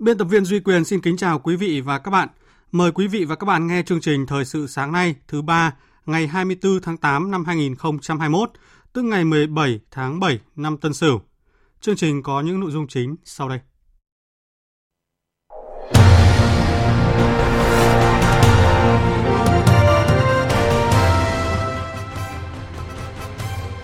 Biên tập viên Duy Quyền xin kính chào quý vị và các bạn. Mời quý vị và các bạn nghe chương trình Thời sự sáng nay thứ ba ngày 24 tháng 8 năm 2021, tức ngày 17 tháng 7 năm Tân Sửu. Chương trình có những nội dung chính sau đây.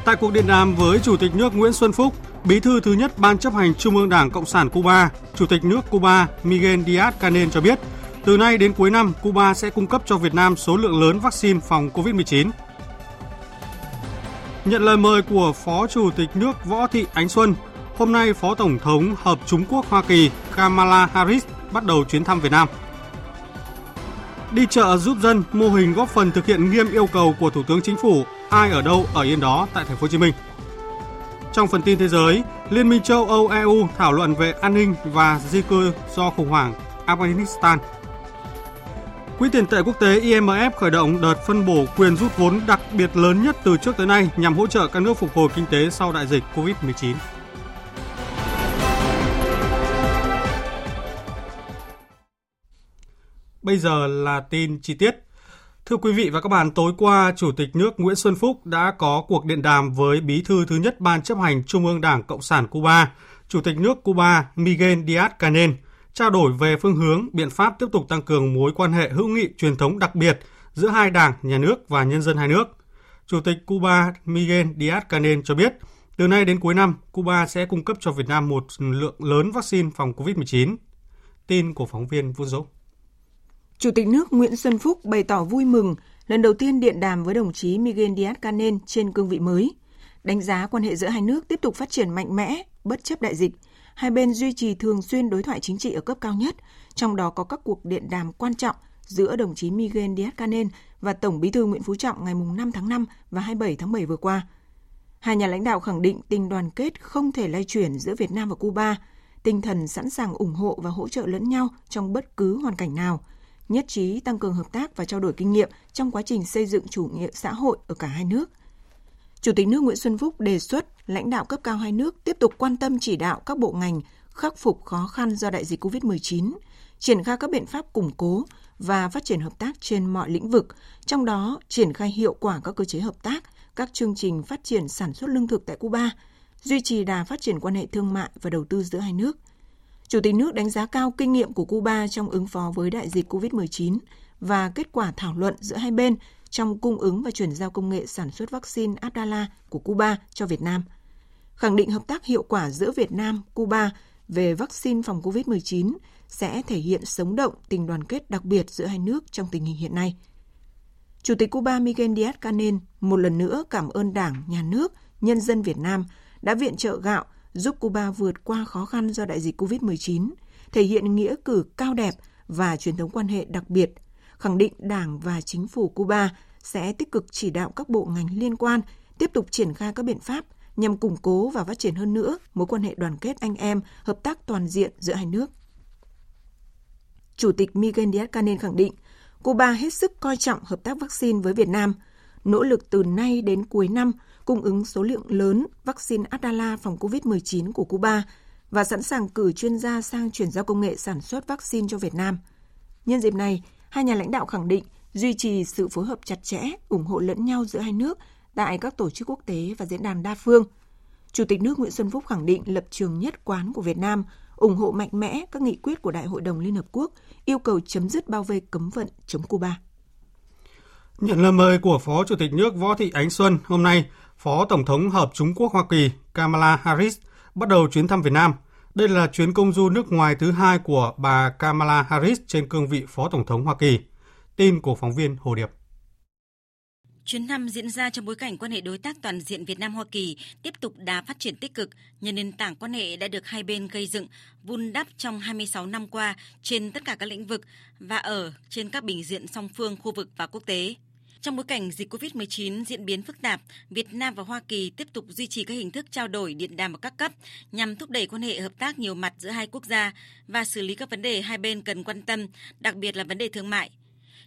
Tại cuộc điện đàm với Chủ tịch nước Nguyễn Xuân Phúc, Bí thư thứ nhất Ban chấp hành Trung ương Đảng Cộng sản Cuba, Chủ tịch nước Cuba Miguel Díaz-Canel cho biết, từ nay đến cuối năm, Cuba sẽ cung cấp cho Việt Nam số lượng lớn vaccine phòng COVID-19. Nhận lời mời của Phó Chủ tịch nước Võ Thị Ánh Xuân, hôm nay Phó Tổng thống Hợp Trung Quốc Hoa Kỳ Kamala Harris bắt đầu chuyến thăm Việt Nam. Đi chợ giúp dân, mô hình góp phần thực hiện nghiêm yêu cầu của Thủ tướng Chính phủ ai ở đâu ở yên đó tại thành phố Hồ Chí Minh. Trong phần tin thế giới, Liên minh châu Âu EU thảo luận về an ninh và di cư do khủng hoảng Afghanistan. Quỹ tiền tệ quốc tế IMF khởi động đợt phân bổ quyền rút vốn đặc biệt lớn nhất từ trước tới nay nhằm hỗ trợ các nước phục hồi kinh tế sau đại dịch COVID-19. Bây giờ là tin chi tiết. Thưa quý vị và các bạn, tối qua, Chủ tịch nước Nguyễn Xuân Phúc đã có cuộc điện đàm với Bí thư thứ nhất Ban chấp hành Trung ương Đảng Cộng sản Cuba, Chủ tịch nước Cuba Miguel Díaz-Canel, trao đổi về phương hướng, biện pháp tiếp tục tăng cường mối quan hệ hữu nghị truyền thống đặc biệt giữa hai đảng, nhà nước và nhân dân hai nước. Chủ tịch Cuba Miguel Díaz-Canel cho biết, từ nay đến cuối năm, Cuba sẽ cung cấp cho Việt Nam một lượng lớn vaccine phòng COVID-19. Tin của phóng viên Vũ Dũng. Chủ tịch nước Nguyễn Xuân Phúc bày tỏ vui mừng lần đầu tiên điện đàm với đồng chí Miguel Díaz-Canel trên cương vị mới. Đánh giá quan hệ giữa hai nước tiếp tục phát triển mạnh mẽ, bất chấp đại dịch. Hai bên duy trì thường xuyên đối thoại chính trị ở cấp cao nhất, trong đó có các cuộc điện đàm quan trọng giữa đồng chí Miguel Díaz-Canel và Tổng bí thư Nguyễn Phú Trọng ngày 5 tháng 5 và 27 tháng 7 vừa qua. Hai nhà lãnh đạo khẳng định tình đoàn kết không thể lay chuyển giữa Việt Nam và Cuba, tinh thần sẵn sàng ủng hộ và hỗ trợ lẫn nhau trong bất cứ hoàn cảnh nào – nhất trí tăng cường hợp tác và trao đổi kinh nghiệm trong quá trình xây dựng chủ nghĩa xã hội ở cả hai nước. Chủ tịch nước Nguyễn Xuân Phúc đề xuất lãnh đạo cấp cao hai nước tiếp tục quan tâm chỉ đạo các bộ ngành khắc phục khó khăn do đại dịch COVID-19, triển khai các biện pháp củng cố và phát triển hợp tác trên mọi lĩnh vực, trong đó triển khai hiệu quả các cơ chế hợp tác, các chương trình phát triển sản xuất lương thực tại Cuba, duy trì đà phát triển quan hệ thương mại và đầu tư giữa hai nước, Chủ tịch nước đánh giá cao kinh nghiệm của Cuba trong ứng phó với đại dịch COVID-19 và kết quả thảo luận giữa hai bên trong cung ứng và chuyển giao công nghệ sản xuất vaccine Abdala của Cuba cho Việt Nam. Khẳng định hợp tác hiệu quả giữa Việt Nam, Cuba về vaccine phòng COVID-19 sẽ thể hiện sống động tình đoàn kết đặc biệt giữa hai nước trong tình hình hiện nay. Chủ tịch Cuba Miguel Díaz-Canel một lần nữa cảm ơn Đảng, Nhà nước, nhân dân Việt Nam đã viện trợ gạo giúp Cuba vượt qua khó khăn do đại dịch COVID-19, thể hiện nghĩa cử cao đẹp và truyền thống quan hệ đặc biệt, khẳng định Đảng và chính phủ Cuba sẽ tích cực chỉ đạo các bộ ngành liên quan tiếp tục triển khai các biện pháp nhằm củng cố và phát triển hơn nữa mối quan hệ đoàn kết anh em, hợp tác toàn diện giữa hai nước. Chủ tịch Miguel Díaz-Canel khẳng định, Cuba hết sức coi trọng hợp tác vaccine với Việt Nam, nỗ lực từ nay đến cuối năm cung ứng số lượng lớn vaccine Adala phòng COVID-19 của Cuba và sẵn sàng cử chuyên gia sang chuyển giao công nghệ sản xuất vaccine cho Việt Nam. Nhân dịp này, hai nhà lãnh đạo khẳng định duy trì sự phối hợp chặt chẽ, ủng hộ lẫn nhau giữa hai nước tại các tổ chức quốc tế và diễn đàn đa phương. Chủ tịch nước Nguyễn Xuân Phúc khẳng định lập trường nhất quán của Việt Nam, ủng hộ mạnh mẽ các nghị quyết của Đại hội đồng Liên Hợp Quốc, yêu cầu chấm dứt bao vây cấm vận chống Cuba. Nhận lời mời của Phó Chủ tịch nước Võ Thị Ánh Xuân, hôm nay, Phó Tổng thống Hợp Trung Quốc Hoa Kỳ Kamala Harris bắt đầu chuyến thăm Việt Nam. Đây là chuyến công du nước ngoài thứ hai của bà Kamala Harris trên cương vị Phó Tổng thống Hoa Kỳ. Tin của phóng viên Hồ Điệp. Chuyến thăm diễn ra trong bối cảnh quan hệ đối tác toàn diện Việt Nam Hoa Kỳ tiếp tục đá phát triển tích cực nhờ nền tảng quan hệ đã được hai bên gây dựng, vun đắp trong 26 năm qua trên tất cả các lĩnh vực và ở trên các bình diện song phương, khu vực và quốc tế. Trong bối cảnh dịch COVID-19 diễn biến phức tạp, Việt Nam và Hoa Kỳ tiếp tục duy trì các hình thức trao đổi điện đàm ở các cấp nhằm thúc đẩy quan hệ hợp tác nhiều mặt giữa hai quốc gia và xử lý các vấn đề hai bên cần quan tâm, đặc biệt là vấn đề thương mại.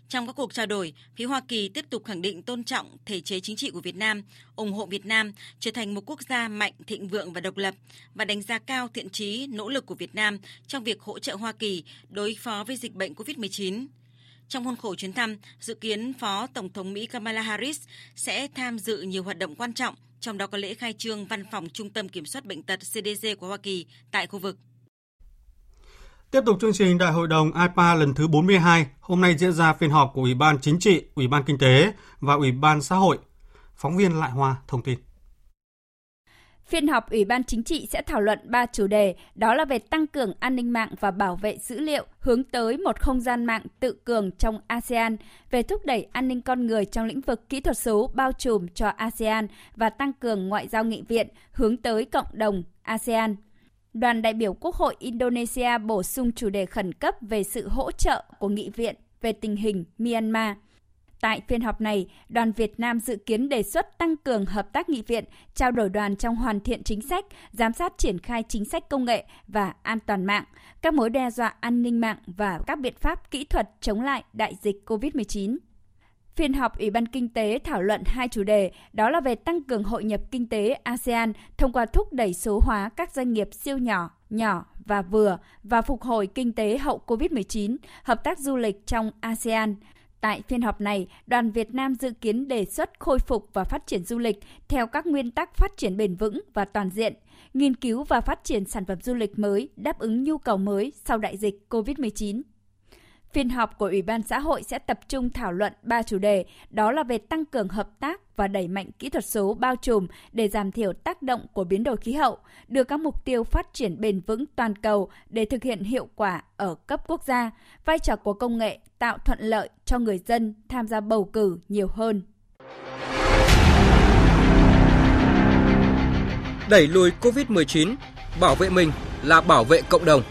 Trong các cuộc trao đổi, phía Hoa Kỳ tiếp tục khẳng định tôn trọng thể chế chính trị của Việt Nam, ủng hộ Việt Nam trở thành một quốc gia mạnh, thịnh vượng và độc lập và đánh giá cao thiện trí, nỗ lực của Việt Nam trong việc hỗ trợ Hoa Kỳ đối phó với dịch bệnh COVID-19. Trong khuôn khổ chuyến thăm, dự kiến Phó Tổng thống Mỹ Kamala Harris sẽ tham dự nhiều hoạt động quan trọng, trong đó có lễ khai trương Văn phòng Trung tâm Kiểm soát Bệnh tật CDC của Hoa Kỳ tại khu vực. Tiếp tục chương trình Đại hội đồng IPA lần thứ 42, hôm nay diễn ra phiên họp của Ủy ban Chính trị, Ủy ban Kinh tế và Ủy ban Xã hội. Phóng viên Lại Hoa thông tin. Phiên họp Ủy ban Chính trị sẽ thảo luận 3 chủ đề, đó là về tăng cường an ninh mạng và bảo vệ dữ liệu, hướng tới một không gian mạng tự cường trong ASEAN, về thúc đẩy an ninh con người trong lĩnh vực kỹ thuật số bao trùm cho ASEAN và tăng cường ngoại giao nghị viện, hướng tới cộng đồng ASEAN. Đoàn đại biểu Quốc hội Indonesia bổ sung chủ đề khẩn cấp về sự hỗ trợ của nghị viện về tình hình Myanmar – Tại phiên họp này, đoàn Việt Nam dự kiến đề xuất tăng cường hợp tác nghị viện, trao đổi đoàn trong hoàn thiện chính sách, giám sát triển khai chính sách công nghệ và an toàn mạng, các mối đe dọa an ninh mạng và các biện pháp kỹ thuật chống lại đại dịch COVID-19. Phiên họp Ủy ban Kinh tế thảo luận hai chủ đề, đó là về tăng cường hội nhập kinh tế ASEAN thông qua thúc đẩy số hóa các doanh nghiệp siêu nhỏ, nhỏ và vừa và phục hồi kinh tế hậu COVID-19, hợp tác du lịch trong ASEAN – Tại phiên họp này, đoàn Việt Nam dự kiến đề xuất khôi phục và phát triển du lịch theo các nguyên tắc phát triển bền vững và toàn diện, nghiên cứu và phát triển sản phẩm du lịch mới đáp ứng nhu cầu mới sau đại dịch COVID-19. Phiên họp của Ủy ban xã hội sẽ tập trung thảo luận ba chủ đề, đó là về tăng cường hợp tác và đẩy mạnh kỹ thuật số bao trùm để giảm thiểu tác động của biến đổi khí hậu, đưa các mục tiêu phát triển bền vững toàn cầu để thực hiện hiệu quả ở cấp quốc gia, vai trò của công nghệ tạo thuận lợi cho người dân tham gia bầu cử nhiều hơn. Đẩy lùi COVID-19, bảo vệ mình là bảo vệ cộng đồng.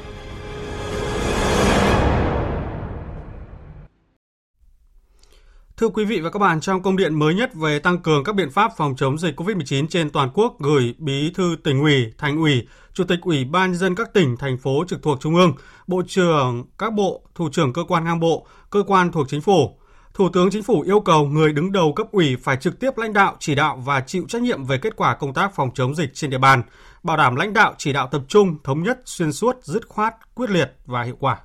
Thưa quý vị và các bạn, trong công điện mới nhất về tăng cường các biện pháp phòng chống dịch COVID-19 trên toàn quốc gửi Bí thư tỉnh ủy, thành ủy, Chủ tịch Ủy ban nhân dân các tỉnh, thành phố trực thuộc Trung ương, Bộ trưởng các bộ, Thủ trưởng cơ quan ngang bộ, cơ quan thuộc chính phủ, Thủ tướng Chính phủ yêu cầu người đứng đầu cấp ủy phải trực tiếp lãnh đạo, chỉ đạo và chịu trách nhiệm về kết quả công tác phòng chống dịch trên địa bàn, bảo đảm lãnh đạo chỉ đạo tập trung, thống nhất, xuyên suốt, dứt khoát, quyết liệt và hiệu quả.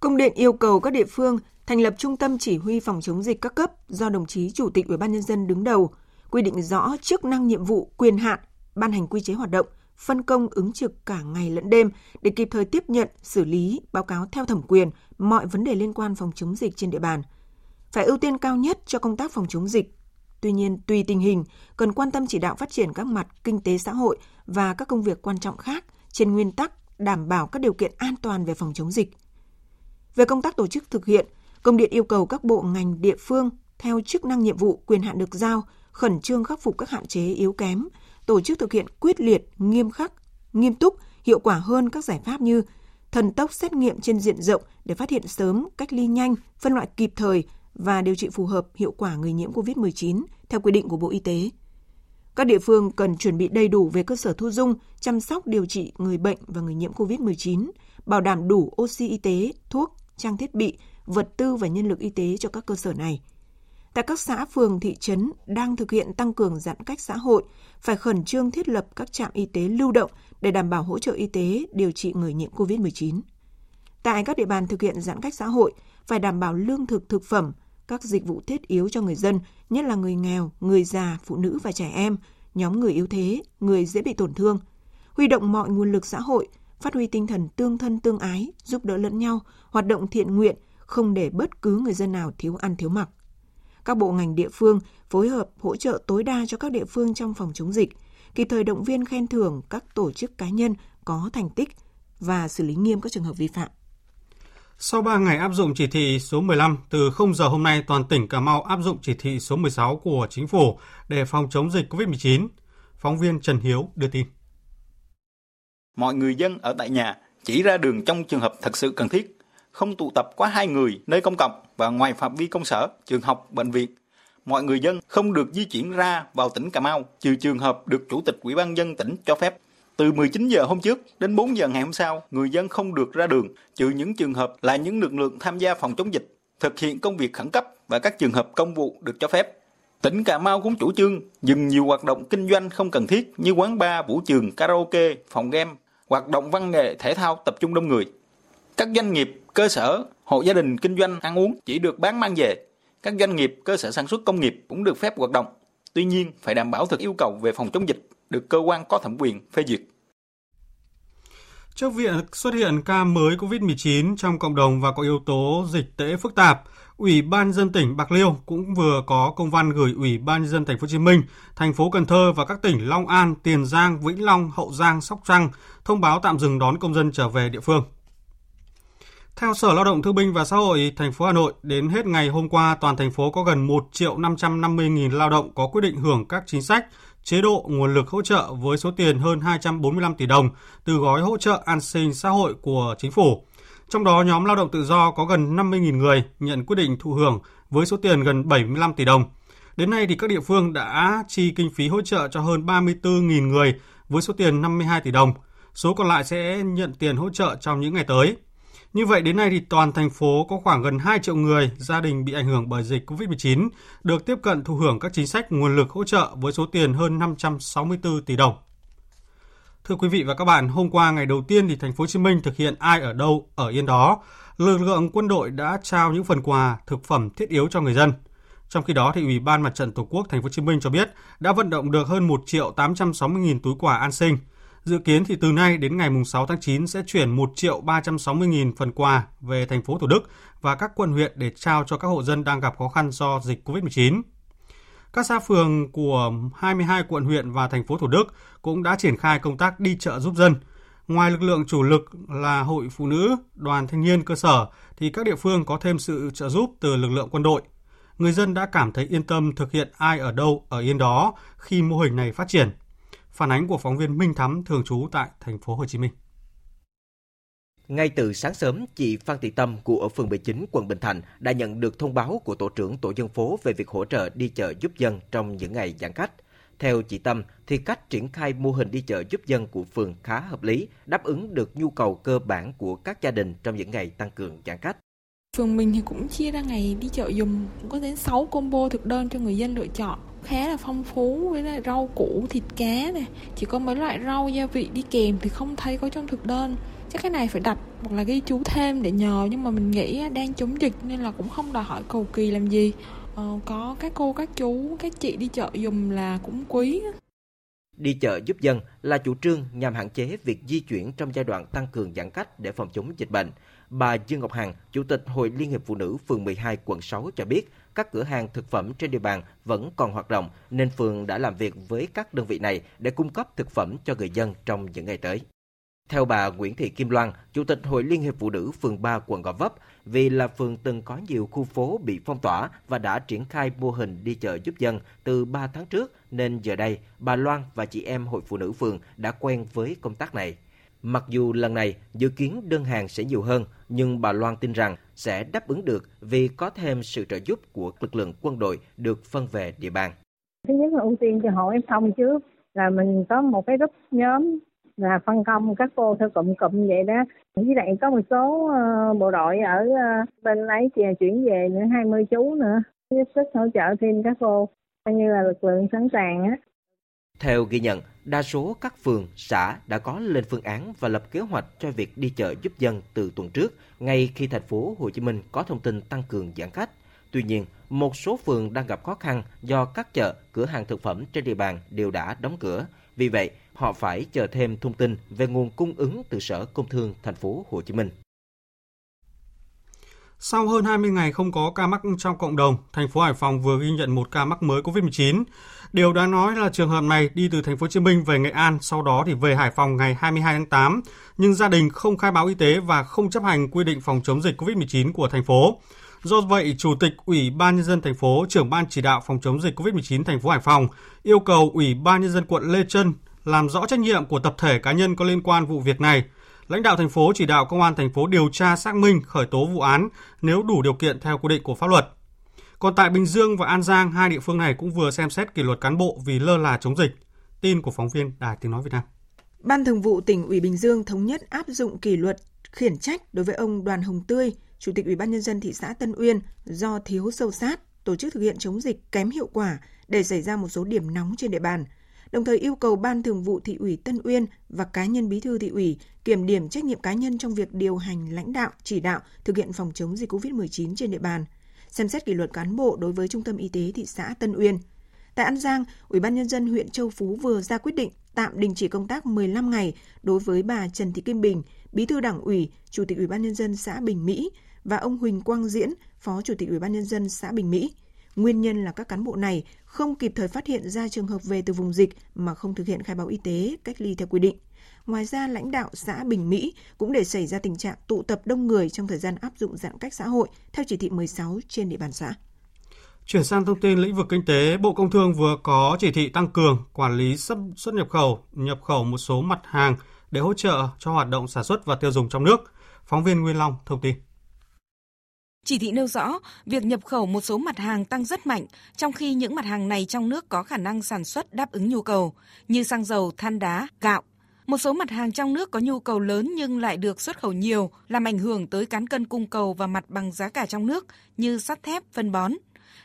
Công điện yêu cầu các địa phương thành lập trung tâm chỉ huy phòng chống dịch các cấp do đồng chí Chủ tịch Ủy ban nhân dân đứng đầu, quy định rõ chức năng nhiệm vụ, quyền hạn, ban hành quy chế hoạt động, phân công ứng trực cả ngày lẫn đêm để kịp thời tiếp nhận, xử lý, báo cáo theo thẩm quyền mọi vấn đề liên quan phòng chống dịch trên địa bàn. Phải ưu tiên cao nhất cho công tác phòng chống dịch. Tuy nhiên, tùy tình hình, cần quan tâm chỉ đạo phát triển các mặt kinh tế xã hội và các công việc quan trọng khác trên nguyên tắc đảm bảo các điều kiện an toàn về phòng chống dịch. Về công tác tổ chức thực hiện, Công điện yêu cầu các bộ ngành địa phương theo chức năng nhiệm vụ quyền hạn được giao khẩn trương khắc phục các hạn chế yếu kém, tổ chức thực hiện quyết liệt, nghiêm khắc, nghiêm túc, hiệu quả hơn các giải pháp như thần tốc xét nghiệm trên diện rộng để phát hiện sớm, cách ly nhanh, phân loại kịp thời và điều trị phù hợp hiệu quả người nhiễm COVID-19 theo quy định của Bộ Y tế. Các địa phương cần chuẩn bị đầy đủ về cơ sở thu dung, chăm sóc điều trị người bệnh và người nhiễm COVID-19, bảo đảm đủ oxy y tế, thuốc, trang thiết bị, vật tư và nhân lực y tế cho các cơ sở này. Tại các xã, phường, thị trấn đang thực hiện tăng cường giãn cách xã hội, phải khẩn trương thiết lập các trạm y tế lưu động để đảm bảo hỗ trợ y tế điều trị người nhiễm COVID-19. Tại các địa bàn thực hiện giãn cách xã hội, phải đảm bảo lương thực thực phẩm, các dịch vụ thiết yếu cho người dân, nhất là người nghèo, người già, phụ nữ và trẻ em, nhóm người yếu thế, người dễ bị tổn thương. Huy động mọi nguồn lực xã hội, phát huy tinh thần tương thân tương ái, giúp đỡ lẫn nhau, hoạt động thiện nguyện, không để bất cứ người dân nào thiếu ăn thiếu mặc. các bộ ngành địa phương phối hợp hỗ trợ tối đa cho các địa phương trong phòng chống dịch, kịp thời động viên khen thưởng các tổ chức cá nhân có thành tích và xử lý nghiêm các trường hợp vi phạm. Sau 3 ngày áp dụng chỉ thị số 15, từ 0 giờ hôm nay toàn tỉnh Cà Mau áp dụng chỉ thị số 16 của chính phủ để phòng chống dịch COVID-19. Phóng viên Trần Hiếu đưa tin. Mọi người dân ở tại nhà chỉ ra đường trong trường hợp thật sự cần thiết, không tụ tập quá hai người nơi công cộng và ngoài phạm vi công sở, trường học, bệnh viện. Mọi người dân không được di chuyển ra vào tỉnh Cà Mau trừ trường hợp được Chủ tịch Ủy ban dân tỉnh cho phép. Từ 19 giờ hôm trước đến 4 giờ ngày hôm sau, người dân không được ra đường, trừ những trường hợp là những lực lượng tham gia phòng chống dịch, thực hiện công việc khẩn cấp và các trường hợp công vụ được cho phép. Tỉnh Cà Mau cũng chủ trương dừng nhiều hoạt động kinh doanh không cần thiết như quán bar, vũ trường, karaoke, phòng game, hoạt động văn nghệ, thể thao tập trung đông người. Các doanh nghiệp, cơ sở, hộ gia đình kinh doanh ăn uống chỉ được bán mang về. Các doanh nghiệp, cơ sở sản xuất công nghiệp cũng được phép hoạt động. Tuy nhiên, phải đảm bảo thực yêu cầu về phòng chống dịch được cơ quan có thẩm quyền phê duyệt. Trước việc xuất hiện ca mới COVID-19 trong cộng đồng và có yếu tố dịch tễ phức tạp, Ủy ban dân tỉnh Bạc Liêu cũng vừa có công văn gửi Ủy ban dân thành phố Hồ Chí Minh, thành phố Cần Thơ và các tỉnh Long An, Tiền Giang, Vĩnh Long, Hậu Giang, Sóc Trăng thông báo tạm dừng đón công dân trở về địa phương. Theo Sở Lao động Thương binh và Xã hội thành phố Hà Nội, đến hết ngày hôm qua, toàn thành phố có gần 1 triệu 550 nghìn lao động có quyết định hưởng các chính sách, chế độ nguồn lực hỗ trợ với số tiền hơn 245 tỷ đồng từ gói hỗ trợ an sinh xã hội của chính phủ. Trong đó, nhóm lao động tự do có gần 50.000 người nhận quyết định thụ hưởng với số tiền gần 75 tỷ đồng. Đến nay thì các địa phương đã chi kinh phí hỗ trợ cho hơn 34.000 người với số tiền 52 tỷ đồng. Số còn lại sẽ nhận tiền hỗ trợ trong những ngày tới. Như vậy đến nay thì toàn thành phố có khoảng gần 2 triệu người gia đình bị ảnh hưởng bởi dịch COVID-19 được tiếp cận thụ hưởng các chính sách nguồn lực hỗ trợ với số tiền hơn 564 tỷ đồng. Thưa quý vị và các bạn, hôm qua ngày đầu tiên thì thành phố Hồ Chí Minh thực hiện ai ở đâu ở yên đó, lực lượng quân đội đã trao những phần quà, thực phẩm thiết yếu cho người dân. Trong khi đó thì Ủy ban Mặt trận Tổ quốc thành phố Hồ Chí Minh cho biết đã vận động được hơn 1 triệu 860 nghìn túi quà an sinh. Dự kiến thì từ nay đến ngày 6 tháng 9 sẽ chuyển 1 triệu 360 nghìn phần quà về thành phố Thủ Đức và các quận huyện để trao cho các hộ dân đang gặp khó khăn do dịch COVID-19. Các xã phường của 22 quận huyện và thành phố Thủ Đức cũng đã triển khai công tác đi chợ giúp dân. Ngoài lực lượng chủ lực là hội phụ nữ, đoàn thanh niên cơ sở thì các địa phương có thêm sự trợ giúp từ lực lượng quân đội. Người dân đã cảm thấy yên tâm thực hiện ai ở đâu ở yên đó khi mô hình này phát triển. Phản ánh của phóng viên Minh Thắm thường trú tại thành phố Hồ Chí Minh. Ngay từ sáng sớm, chị Phan Thị Tâm, của ở phường 19, quận Bình Thạnh đã nhận được thông báo của tổ trưởng tổ dân phố về việc hỗ trợ đi chợ giúp dân trong những ngày giãn cách. Theo chị Tâm, thì cách triển khai mô hình đi chợ giúp dân của phường khá hợp lý, đáp ứng được nhu cầu cơ bản của các gia đình trong những ngày tăng cường giãn cách. Phường mình thì cũng chia ra ngày đi chợ dùng, cũng có đến 6 combo thực đơn cho người dân lựa chọn khá là phong phú với lại rau củ thịt cá này chỉ có mấy loại rau gia vị đi kèm thì không thấy có trong thực đơn. Chắc cái này phải đặt hoặc là ghi chú thêm để nhờ nhưng mà mình nghĩ đang chống dịch nên là cũng không đòi hỏi cầu kỳ làm gì. Ờ, có các cô các chú các chị đi chợ dùng là cũng quý Đi chợ giúp dân là chủ trương nhằm hạn chế việc di chuyển trong giai đoạn tăng cường giãn cách để phòng chống dịch bệnh. Bà Dương Ngọc Hằng, Chủ tịch Hội Liên hiệp Phụ nữ phường 12 quận 6 cho biết, các cửa hàng thực phẩm trên địa bàn vẫn còn hoạt động nên phường đã làm việc với các đơn vị này để cung cấp thực phẩm cho người dân trong những ngày tới. Theo bà Nguyễn Thị Kim Loan, Chủ tịch Hội Liên hiệp Phụ nữ phường 3 quận Gò Vấp, vì là phường từng có nhiều khu phố bị phong tỏa và đã triển khai mô hình đi chợ giúp dân từ 3 tháng trước, nên giờ đây bà Loan và chị em Hội Phụ nữ phường đã quen với công tác này. Mặc dù lần này dự kiến đơn hàng sẽ nhiều hơn, nhưng bà Loan tin rằng sẽ đáp ứng được vì có thêm sự trợ giúp của lực lượng quân đội được phân về địa bàn. Thứ nhất là ưu tiên cho hộ em thông trước, là mình có một cái group nhóm là phân công các cô theo cụm cụm vậy đó. Với lại có một số uh, bộ đội ở uh, bên ấy chuyển về nữa 20 chú nữa, giúp sức hỗ trợ thêm các cô, coi như là lực lượng sẵn sàng á. Theo ghi nhận, đa số các phường, xã đã có lên phương án và lập kế hoạch cho việc đi chợ giúp dân từ tuần trước, ngay khi thành phố Hồ Chí Minh có thông tin tăng cường giãn cách. Tuy nhiên, một số phường đang gặp khó khăn do các chợ, cửa hàng thực phẩm trên địa bàn đều đã đóng cửa. Vì vậy, họ phải chờ thêm thông tin về nguồn cung ứng từ Sở Công Thương thành phố Hồ Chí Minh. Sau hơn 20 ngày không có ca mắc trong cộng đồng, thành phố Hải Phòng vừa ghi nhận một ca mắc mới COVID-19. Điều đáng nói là trường hợp này đi từ thành phố Hồ Chí Minh về Nghệ An, sau đó thì về Hải Phòng ngày 22 tháng 8, nhưng gia đình không khai báo y tế và không chấp hành quy định phòng chống dịch COVID-19 của thành phố. Do vậy, Chủ tịch Ủy ban nhân dân thành phố, trưởng ban chỉ đạo phòng chống dịch COVID-19 thành phố Hải Phòng yêu cầu Ủy ban nhân dân quận Lê Trân làm rõ trách nhiệm của tập thể cá nhân có liên quan vụ việc này. Lãnh đạo thành phố chỉ đạo công an thành phố điều tra xác minh, khởi tố vụ án nếu đủ điều kiện theo quy định của pháp luật. Còn tại Bình Dương và An Giang, hai địa phương này cũng vừa xem xét kỷ luật cán bộ vì lơ là chống dịch. Tin của phóng viên Đài Tiếng Nói Việt Nam. Ban Thường vụ tỉnh ủy Bình Dương thống nhất áp dụng kỷ luật khiển trách đối với ông Đoàn Hồng Tươi, Chủ tịch Ủy ban nhân dân thị xã Tân Uyên do thiếu sâu sát, tổ chức thực hiện chống dịch kém hiệu quả để xảy ra một số điểm nóng trên địa bàn. Đồng thời yêu cầu Ban Thường vụ thị ủy Tân Uyên và cá nhân bí thư thị ủy kiểm điểm trách nhiệm cá nhân trong việc điều hành lãnh đạo, chỉ đạo thực hiện phòng chống dịch COVID-19 trên địa bàn. Xem xét kỷ luật cán bộ đối với Trung tâm Y tế thị xã Tân Uyên. Tại An Giang, Ủy ban nhân dân huyện Châu Phú vừa ra quyết định tạm đình chỉ công tác 15 ngày đối với bà Trần Thị Kim Bình, Bí thư Đảng ủy, Chủ tịch Ủy ban nhân dân xã Bình Mỹ và ông Huỳnh Quang Diễn, Phó Chủ tịch Ủy ban nhân dân xã Bình Mỹ. Nguyên nhân là các cán bộ này không kịp thời phát hiện ra trường hợp về từ vùng dịch mà không thực hiện khai báo y tế, cách ly theo quy định. Ngoài ra, lãnh đạo xã Bình Mỹ cũng để xảy ra tình trạng tụ tập đông người trong thời gian áp dụng giãn cách xã hội theo chỉ thị 16 trên địa bàn xã. Chuyển sang thông tin lĩnh vực kinh tế, Bộ Công Thương vừa có chỉ thị tăng cường quản lý xuất nhập khẩu, nhập khẩu một số mặt hàng để hỗ trợ cho hoạt động sản xuất và tiêu dùng trong nước. Phóng viên Nguyên Long thông tin. Chỉ thị nêu rõ, việc nhập khẩu một số mặt hàng tăng rất mạnh, trong khi những mặt hàng này trong nước có khả năng sản xuất đáp ứng nhu cầu, như xăng dầu, than đá, gạo. Một số mặt hàng trong nước có nhu cầu lớn nhưng lại được xuất khẩu nhiều, làm ảnh hưởng tới cán cân cung cầu và mặt bằng giá cả trong nước như sắt thép, phân bón.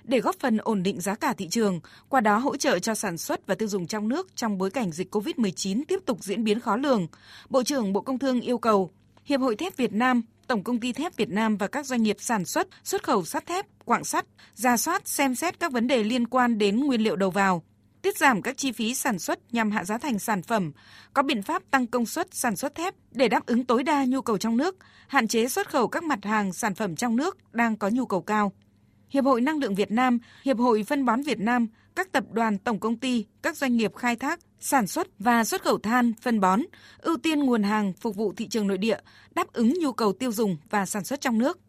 Để góp phần ổn định giá cả thị trường, qua đó hỗ trợ cho sản xuất và tiêu dùng trong nước trong bối cảnh dịch COVID-19 tiếp tục diễn biến khó lường, Bộ trưởng Bộ Công Thương yêu cầu Hiệp hội Thép Việt Nam, Tổng công ty thép Việt Nam và các doanh nghiệp sản xuất, xuất khẩu sắt thép, quạng sắt, ra soát xem xét các vấn đề liên quan đến nguyên liệu đầu vào, tiết giảm các chi phí sản xuất nhằm hạ giá thành sản phẩm, có biện pháp tăng công suất sản xuất thép để đáp ứng tối đa nhu cầu trong nước, hạn chế xuất khẩu các mặt hàng sản phẩm trong nước đang có nhu cầu cao. Hiệp hội Năng lượng Việt Nam, Hiệp hội Phân bón Việt Nam, các tập đoàn tổng công ty, các doanh nghiệp khai thác, sản xuất và xuất khẩu than, phân bón, ưu tiên nguồn hàng phục vụ thị trường nội địa, đáp ứng nhu cầu tiêu dùng và sản xuất trong nước.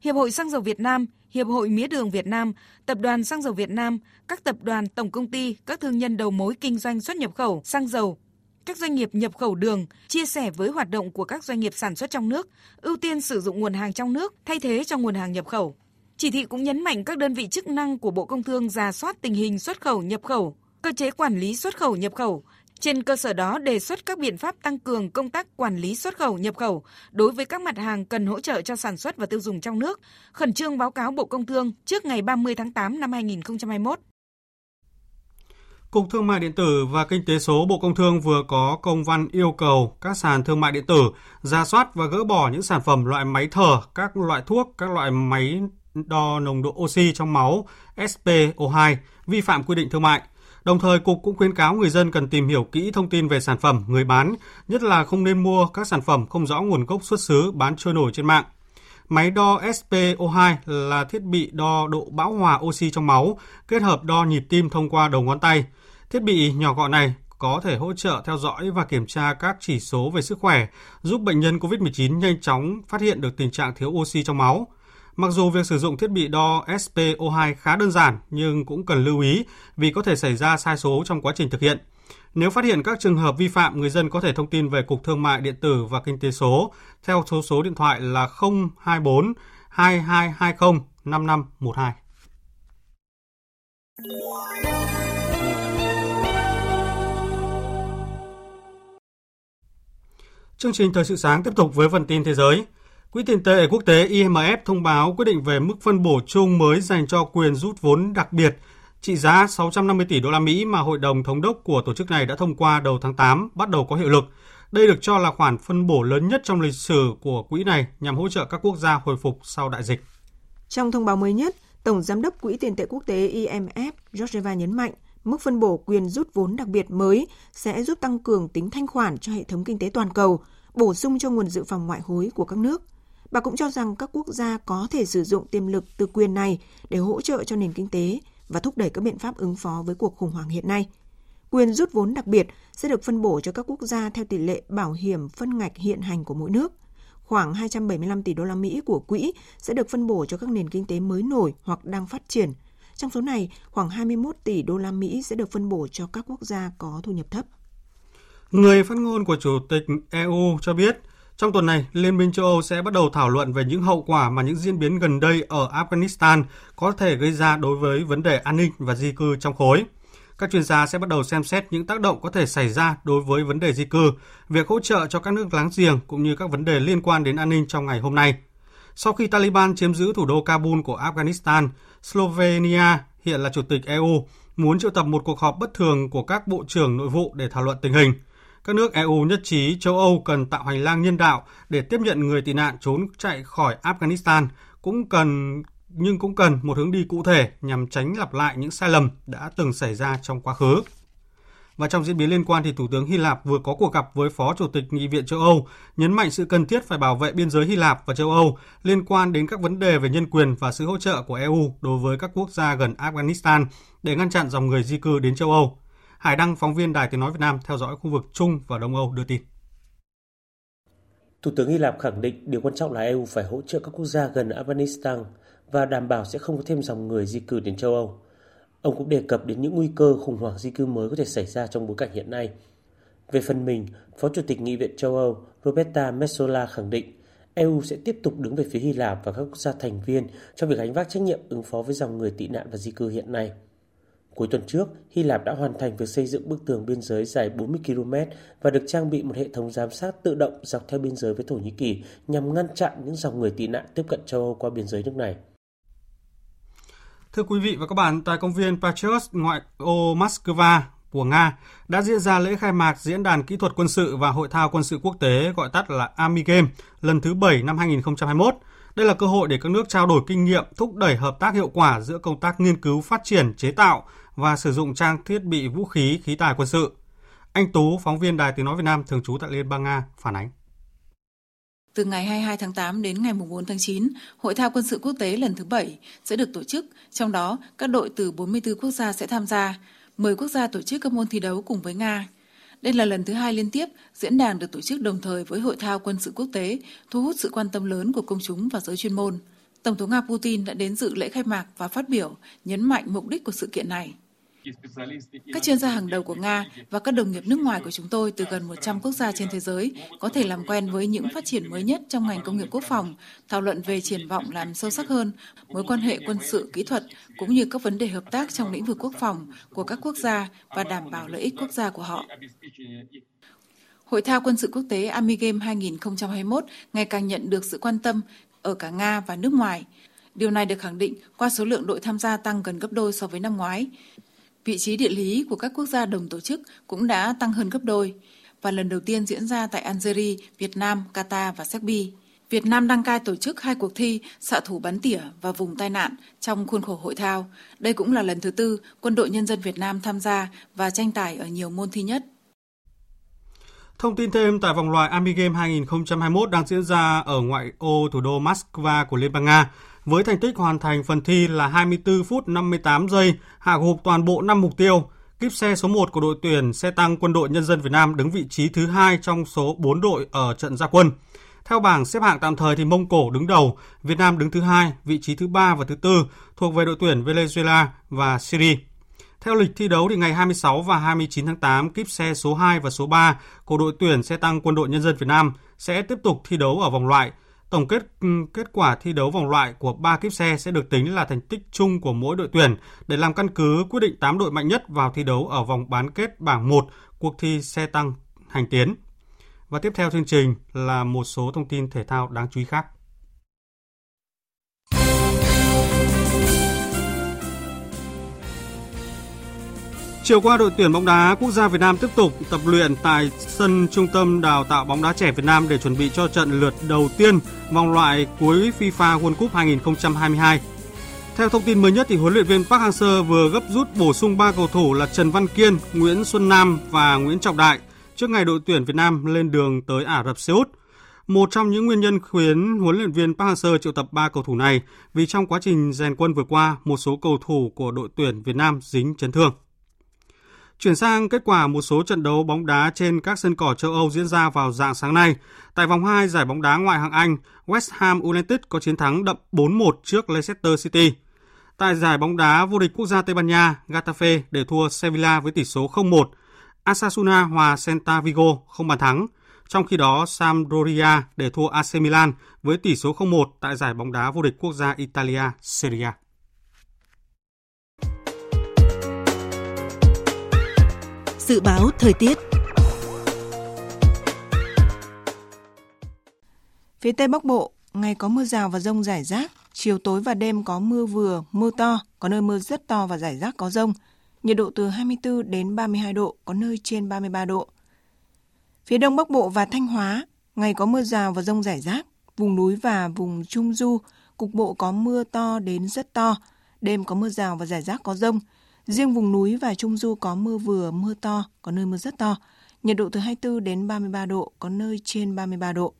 Hiệp hội Xăng dầu Việt Nam, Hiệp hội Mía đường Việt Nam, Tập đoàn Xăng dầu Việt Nam, các tập đoàn tổng công ty, các thương nhân đầu mối kinh doanh xuất nhập khẩu xăng dầu, các doanh nghiệp nhập khẩu đường chia sẻ với hoạt động của các doanh nghiệp sản xuất trong nước, ưu tiên sử dụng nguồn hàng trong nước thay thế cho nguồn hàng nhập khẩu. Chỉ thị cũng nhấn mạnh các đơn vị chức năng của Bộ Công Thương ra soát tình hình xuất khẩu nhập khẩu, cơ chế quản lý xuất khẩu nhập khẩu, trên cơ sở đó đề xuất các biện pháp tăng cường công tác quản lý xuất khẩu nhập khẩu đối với các mặt hàng cần hỗ trợ cho sản xuất và tiêu dùng trong nước, khẩn trương báo cáo Bộ Công Thương trước ngày 30 tháng 8 năm 2021. Cục Thương mại điện tử và Kinh tế số Bộ Công Thương vừa có công văn yêu cầu các sàn thương mại điện tử ra soát và gỡ bỏ những sản phẩm loại máy thở, các loại thuốc, các loại máy đo nồng độ oxy trong máu SPO2 vi phạm quy định thương mại. Đồng thời, Cục cũng khuyến cáo người dân cần tìm hiểu kỹ thông tin về sản phẩm, người bán, nhất là không nên mua các sản phẩm không rõ nguồn gốc xuất xứ bán trôi nổi trên mạng. Máy đo SPO2 là thiết bị đo độ bão hòa oxy trong máu, kết hợp đo nhịp tim thông qua đầu ngón tay. Thiết bị nhỏ gọn này có thể hỗ trợ theo dõi và kiểm tra các chỉ số về sức khỏe, giúp bệnh nhân COVID-19 nhanh chóng phát hiện được tình trạng thiếu oxy trong máu. Mặc dù việc sử dụng thiết bị đo SPO2 khá đơn giản nhưng cũng cần lưu ý vì có thể xảy ra sai số trong quá trình thực hiện. Nếu phát hiện các trường hợp vi phạm, người dân có thể thông tin về Cục Thương mại điện tử và Kinh tế số theo số số điện thoại là 024 2220 5512. Chương trình Thời sự sáng tiếp tục với phần tin thế giới. Quỹ tiền tệ quốc tế IMF thông báo quyết định về mức phân bổ chung mới dành cho quyền rút vốn đặc biệt trị giá 650 tỷ đô la Mỹ mà Hội đồng thống đốc của tổ chức này đã thông qua đầu tháng 8 bắt đầu có hiệu lực. Đây được cho là khoản phân bổ lớn nhất trong lịch sử của quỹ này nhằm hỗ trợ các quốc gia hồi phục sau đại dịch. Trong thông báo mới nhất, Tổng Giám đốc Quỹ tiền tệ quốc tế IMF Georgieva nhấn mạnh mức phân bổ quyền rút vốn đặc biệt mới sẽ giúp tăng cường tính thanh khoản cho hệ thống kinh tế toàn cầu, bổ sung cho nguồn dự phòng ngoại hối của các nước – Bà cũng cho rằng các quốc gia có thể sử dụng tiềm lực từ quyền này để hỗ trợ cho nền kinh tế và thúc đẩy các biện pháp ứng phó với cuộc khủng hoảng hiện nay. Quyền rút vốn đặc biệt sẽ được phân bổ cho các quốc gia theo tỷ lệ bảo hiểm phân ngạch hiện hành của mỗi nước. Khoảng 275 tỷ đô la Mỹ của quỹ sẽ được phân bổ cho các nền kinh tế mới nổi hoặc đang phát triển. Trong số này, khoảng 21 tỷ đô la Mỹ sẽ được phân bổ cho các quốc gia có thu nhập thấp. Người phát ngôn của Chủ tịch EU cho biết, trong tuần này, Liên minh châu Âu sẽ bắt đầu thảo luận về những hậu quả mà những diễn biến gần đây ở Afghanistan có thể gây ra đối với vấn đề an ninh và di cư trong khối. Các chuyên gia sẽ bắt đầu xem xét những tác động có thể xảy ra đối với vấn đề di cư, việc hỗ trợ cho các nước láng giềng cũng như các vấn đề liên quan đến an ninh trong ngày hôm nay. Sau khi Taliban chiếm giữ thủ đô Kabul của Afghanistan, Slovenia hiện là chủ tịch EU muốn triệu tập một cuộc họp bất thường của các bộ trưởng nội vụ để thảo luận tình hình. Các nước EU nhất trí châu Âu cần tạo hành lang nhân đạo để tiếp nhận người tị nạn trốn chạy khỏi Afghanistan, cũng cần nhưng cũng cần một hướng đi cụ thể nhằm tránh lặp lại những sai lầm đã từng xảy ra trong quá khứ. Và trong diễn biến liên quan thì Thủ tướng Hy Lạp vừa có cuộc gặp với Phó Chủ tịch Nghị viện châu Âu, nhấn mạnh sự cần thiết phải bảo vệ biên giới Hy Lạp và châu Âu liên quan đến các vấn đề về nhân quyền và sự hỗ trợ của EU đối với các quốc gia gần Afghanistan để ngăn chặn dòng người di cư đến châu Âu. Hải Đăng, phóng viên Đài Tiếng Nói Việt Nam theo dõi khu vực Trung và Đông Âu đưa tin. Thủ tướng Hy Lạp khẳng định điều quan trọng là EU phải hỗ trợ các quốc gia gần Afghanistan và đảm bảo sẽ không có thêm dòng người di cư đến châu Âu. Ông cũng đề cập đến những nguy cơ khủng hoảng di cư mới có thể xảy ra trong bối cảnh hiện nay. Về phần mình, Phó Chủ tịch Nghị viện châu Âu Roberta Metsola khẳng định EU sẽ tiếp tục đứng về phía Hy Lạp và các quốc gia thành viên trong việc gánh vác trách nhiệm ứng phó với dòng người tị nạn và di cư hiện nay. Cuối tuần trước, Hy Lạp đã hoàn thành việc xây dựng bức tường biên giới dài 40 km và được trang bị một hệ thống giám sát tự động dọc theo biên giới với Thổ Nhĩ Kỳ nhằm ngăn chặn những dòng người tị nạn tiếp cận châu Âu qua biên giới nước này. Thưa quý vị và các bạn, tại công viên Patriot ngoại ô Moscow của Nga đã diễn ra lễ khai mạc diễn đàn kỹ thuật quân sự và hội thao quân sự quốc tế gọi tắt là Army Game lần thứ 7 năm 2021. Đây là cơ hội để các nước trao đổi kinh nghiệm, thúc đẩy hợp tác hiệu quả giữa công tác nghiên cứu, phát triển, chế tạo và sử dụng trang thiết bị vũ khí, khí tài quân sự. Anh Tú, phóng viên Đài Tiếng Nói Việt Nam thường trú tại Liên bang Nga, phản ánh. Từ ngày 22 tháng 8 đến ngày 4 tháng 9, Hội thao quân sự quốc tế lần thứ 7 sẽ được tổ chức, trong đó các đội từ 44 quốc gia sẽ tham gia, 10 quốc gia tổ chức các môn thi đấu cùng với Nga. Đây là lần thứ hai liên tiếp diễn đàn được tổ chức đồng thời với Hội thao quân sự quốc tế, thu hút sự quan tâm lớn của công chúng và giới chuyên môn. Tổng thống Nga Putin đã đến dự lễ khai mạc và phát biểu, nhấn mạnh mục đích của sự kiện này. Các chuyên gia hàng đầu của Nga và các đồng nghiệp nước ngoài của chúng tôi từ gần 100 quốc gia trên thế giới có thể làm quen với những phát triển mới nhất trong ngành công nghiệp quốc phòng, thảo luận về triển vọng làm sâu sắc hơn mối quan hệ quân sự kỹ thuật cũng như các vấn đề hợp tác trong lĩnh vực quốc phòng của các quốc gia và đảm bảo lợi ích quốc gia của họ. Hội thao quân sự quốc tế Army Game 2021 ngày càng nhận được sự quan tâm ở cả Nga và nước ngoài. Điều này được khẳng định qua số lượng đội tham gia tăng gần gấp đôi so với năm ngoái. Vị trí địa lý của các quốc gia đồng tổ chức cũng đã tăng hơn gấp đôi và lần đầu tiên diễn ra tại Algeria, Việt Nam, Qatar và Serbia. Việt Nam đăng cai tổ chức hai cuộc thi xạ thủ bắn tỉa và vùng tai nạn trong khuôn khổ hội thao. Đây cũng là lần thứ tư Quân đội Nhân dân Việt Nam tham gia và tranh tài ở nhiều môn thi nhất. Thông tin thêm tại vòng loại Army Game 2021 đang diễn ra ở ngoại ô thủ đô Moscow của Liên bang Nga với thành tích hoàn thành phần thi là 24 phút 58 giây, hạ gục toàn bộ 5 mục tiêu. Kíp xe số 1 của đội tuyển xe tăng Quân đội Nhân dân Việt Nam đứng vị trí thứ hai trong số 4 đội ở trận gia quân. Theo bảng xếp hạng tạm thời thì Mông Cổ đứng đầu, Việt Nam đứng thứ hai, vị trí thứ ba và thứ tư thuộc về đội tuyển Venezuela và Syria. Theo lịch thi đấu thì ngày 26 và 29 tháng 8, kíp xe số 2 và số 3 của đội tuyển xe tăng Quân đội Nhân dân Việt Nam sẽ tiếp tục thi đấu ở vòng loại. Tổng kết ừ, kết quả thi đấu vòng loại của 3 kiếp xe sẽ được tính là thành tích chung của mỗi đội tuyển để làm căn cứ quyết định 8 đội mạnh nhất vào thi đấu ở vòng bán kết bảng 1 cuộc thi xe tăng hành tiến. Và tiếp theo chương trình là một số thông tin thể thao đáng chú ý khác. Chiều qua, đội tuyển bóng đá quốc gia Việt Nam tiếp tục tập luyện tại sân Trung tâm Đào tạo bóng đá trẻ Việt Nam để chuẩn bị cho trận lượt đầu tiên vòng loại cuối FIFA World Cup 2022. Theo thông tin mới nhất thì huấn luyện viên Park Hang-seo vừa gấp rút bổ sung 3 cầu thủ là Trần Văn Kiên, Nguyễn Xuân Nam và Nguyễn Trọng Đại trước ngày đội tuyển Việt Nam lên đường tới Ả Rập Xê Út. Một trong những nguyên nhân khiến huấn luyện viên Park Hang-seo triệu tập ba cầu thủ này vì trong quá trình rèn quân vừa qua, một số cầu thủ của đội tuyển Việt Nam dính chấn thương. Chuyển sang kết quả một số trận đấu bóng đá trên các sân cỏ châu Âu diễn ra vào dạng sáng nay. Tại vòng 2 giải bóng đá ngoại hạng Anh, West Ham United có chiến thắng đậm 4-1 trước Leicester City. Tại giải bóng đá vô địch quốc gia Tây Ban Nha, Getafe để thua Sevilla với tỷ số 0-1. Asasuna hòa Celta Vigo không bàn thắng. Trong khi đó, Sampdoria để thua AC Milan với tỷ số 0-1 tại giải bóng đá vô địch quốc gia Italia Serie A. Dự báo thời tiết Phía Tây Bắc Bộ, ngày có mưa rào và rông rải rác, chiều tối và đêm có mưa vừa, mưa to, có nơi mưa rất to và rải rác có rông. Nhiệt độ từ 24 đến 32 độ, có nơi trên 33 độ. Phía Đông Bắc Bộ và Thanh Hóa, ngày có mưa rào và rông rải rác, vùng núi và vùng Trung Du, cục bộ có mưa to đến rất to, đêm có mưa rào và rải rác có rông. Riêng vùng núi và Trung Du có mưa vừa, mưa to, có nơi mưa rất to. Nhiệt độ từ 24 đến 33 độ, có nơi trên 33 độ.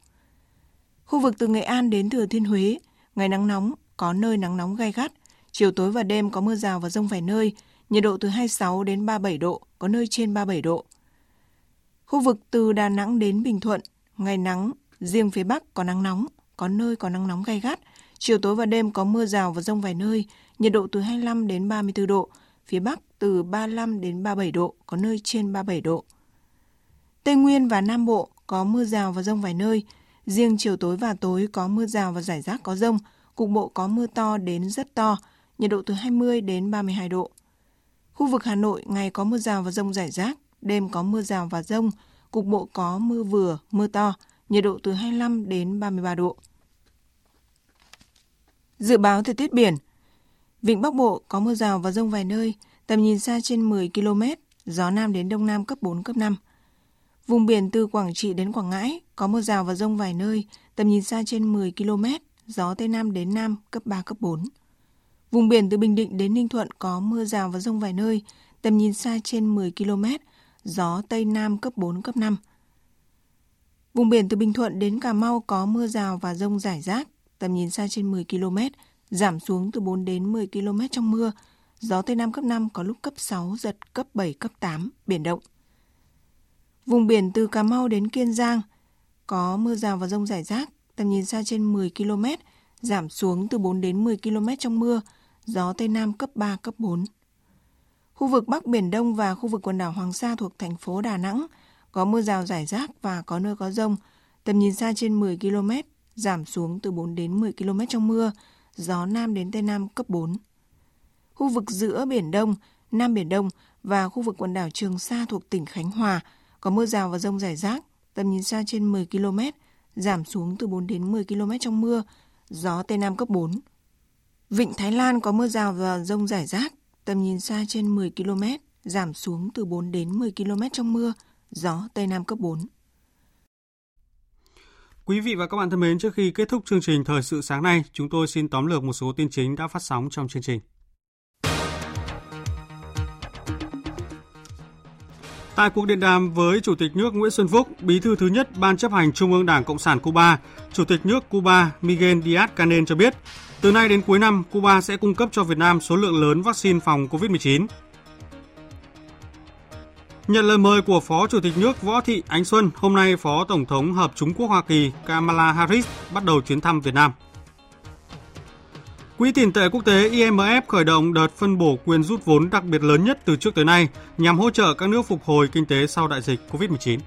Khu vực từ Nghệ An đến Thừa Thiên Huế, ngày nắng nóng, có nơi nắng nóng gai gắt. Chiều tối và đêm có mưa rào và rông vài nơi, nhiệt độ từ 26 đến 37 độ, có nơi trên 37 độ. Khu vực từ Đà Nẵng đến Bình Thuận, ngày nắng, riêng phía Bắc có nắng nóng, có nơi có nắng nóng gai gắt. Chiều tối và đêm có mưa rào và rông vài nơi, nhiệt độ từ 25 đến 34 độ, phía Bắc từ 35 đến 37 độ, có nơi trên 37 độ. Tây Nguyên và Nam Bộ có mưa rào và rông vài nơi, riêng chiều tối và tối có mưa rào và rải rác có rông, cục bộ có mưa to đến rất to, nhiệt độ từ 20 đến 32 độ. Khu vực Hà Nội ngày có mưa rào và rông rải rác, đêm có mưa rào và rông, cục bộ có mưa vừa, mưa to, nhiệt độ từ 25 đến 33 độ. Dự báo thời tiết biển Vịnh Bắc Bộ có mưa rào và rông vài nơi, tầm nhìn xa trên 10 km, gió Nam đến Đông Nam cấp 4, cấp 5. Vùng biển từ Quảng Trị đến Quảng Ngãi có mưa rào và rông vài nơi, tầm nhìn xa trên 10 km, gió Tây Nam đến Nam cấp 3, cấp 4. Vùng biển từ Bình Định đến Ninh Thuận có mưa rào và rông vài nơi, tầm nhìn xa trên 10 km, gió Tây Nam cấp 4, cấp 5. Vùng biển từ Bình Thuận đến Cà Mau có mưa rào và rông rải rác, tầm nhìn xa trên 10 km, giảm xuống từ 4 đến 10 km trong mưa, gió Tây Nam cấp 5 có lúc cấp 6, giật cấp 7, cấp 8, biển động. Vùng biển từ Cà Mau đến Kiên Giang có mưa rào và rông rải rác, tầm nhìn xa trên 10 km, giảm xuống từ 4 đến 10 km trong mưa, gió Tây Nam cấp 3, cấp 4. Khu vực Bắc Biển Đông và khu vực quần đảo Hoàng Sa thuộc thành phố Đà Nẵng có mưa rào rải rác và có nơi có rông, tầm nhìn xa trên 10 km, giảm xuống từ 4 đến 10 km trong mưa, gió Nam đến Tây Nam cấp 4. Khu vực giữa Biển Đông, Nam Biển Đông và khu vực quần đảo Trường Sa thuộc tỉnh Khánh Hòa có mưa rào và rông rải rác, tầm nhìn xa trên 10 km, giảm xuống từ 4 đến 10 km trong mưa, gió Tây Nam cấp 4. Vịnh Thái Lan có mưa rào và rông rải rác, tầm nhìn xa trên 10 km, giảm xuống từ 4 đến 10 km trong mưa, gió Tây Nam cấp 4. Quý vị và các bạn thân mến, trước khi kết thúc chương trình Thời sự sáng nay, chúng tôi xin tóm lược một số tin chính đã phát sóng trong chương trình. Tại cuộc điện đàm với Chủ tịch nước Nguyễn Xuân Phúc, Bí thư thứ nhất Ban chấp hành Trung ương Đảng Cộng sản Cuba, Chủ tịch nước Cuba Miguel Díaz-Canel cho biết, từ nay đến cuối năm, Cuba sẽ cung cấp cho Việt Nam số lượng lớn vaccine phòng COVID-19. Nhận lời mời của Phó Chủ tịch nước Võ Thị Ánh Xuân, hôm nay Phó Tổng thống Hợp Trung Quốc Hoa Kỳ Kamala Harris bắt đầu chuyến thăm Việt Nam. Quỹ tiền tệ quốc tế IMF khởi động đợt phân bổ quyền rút vốn đặc biệt lớn nhất từ trước tới nay nhằm hỗ trợ các nước phục hồi kinh tế sau đại dịch COVID-19.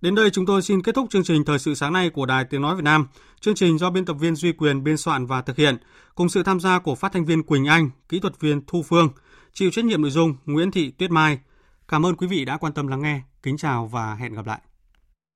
Đến đây chúng tôi xin kết thúc chương trình Thời sự sáng nay của Đài Tiếng Nói Việt Nam. Chương trình do biên tập viên Duy Quyền biên soạn và thực hiện, cùng sự tham gia của phát thanh viên Quỳnh Anh, kỹ thuật viên Thu Phương, chịu trách nhiệm nội dung Nguyễn Thị Tuyết Mai. Cảm ơn quý vị đã quan tâm lắng nghe. Kính chào và hẹn gặp lại.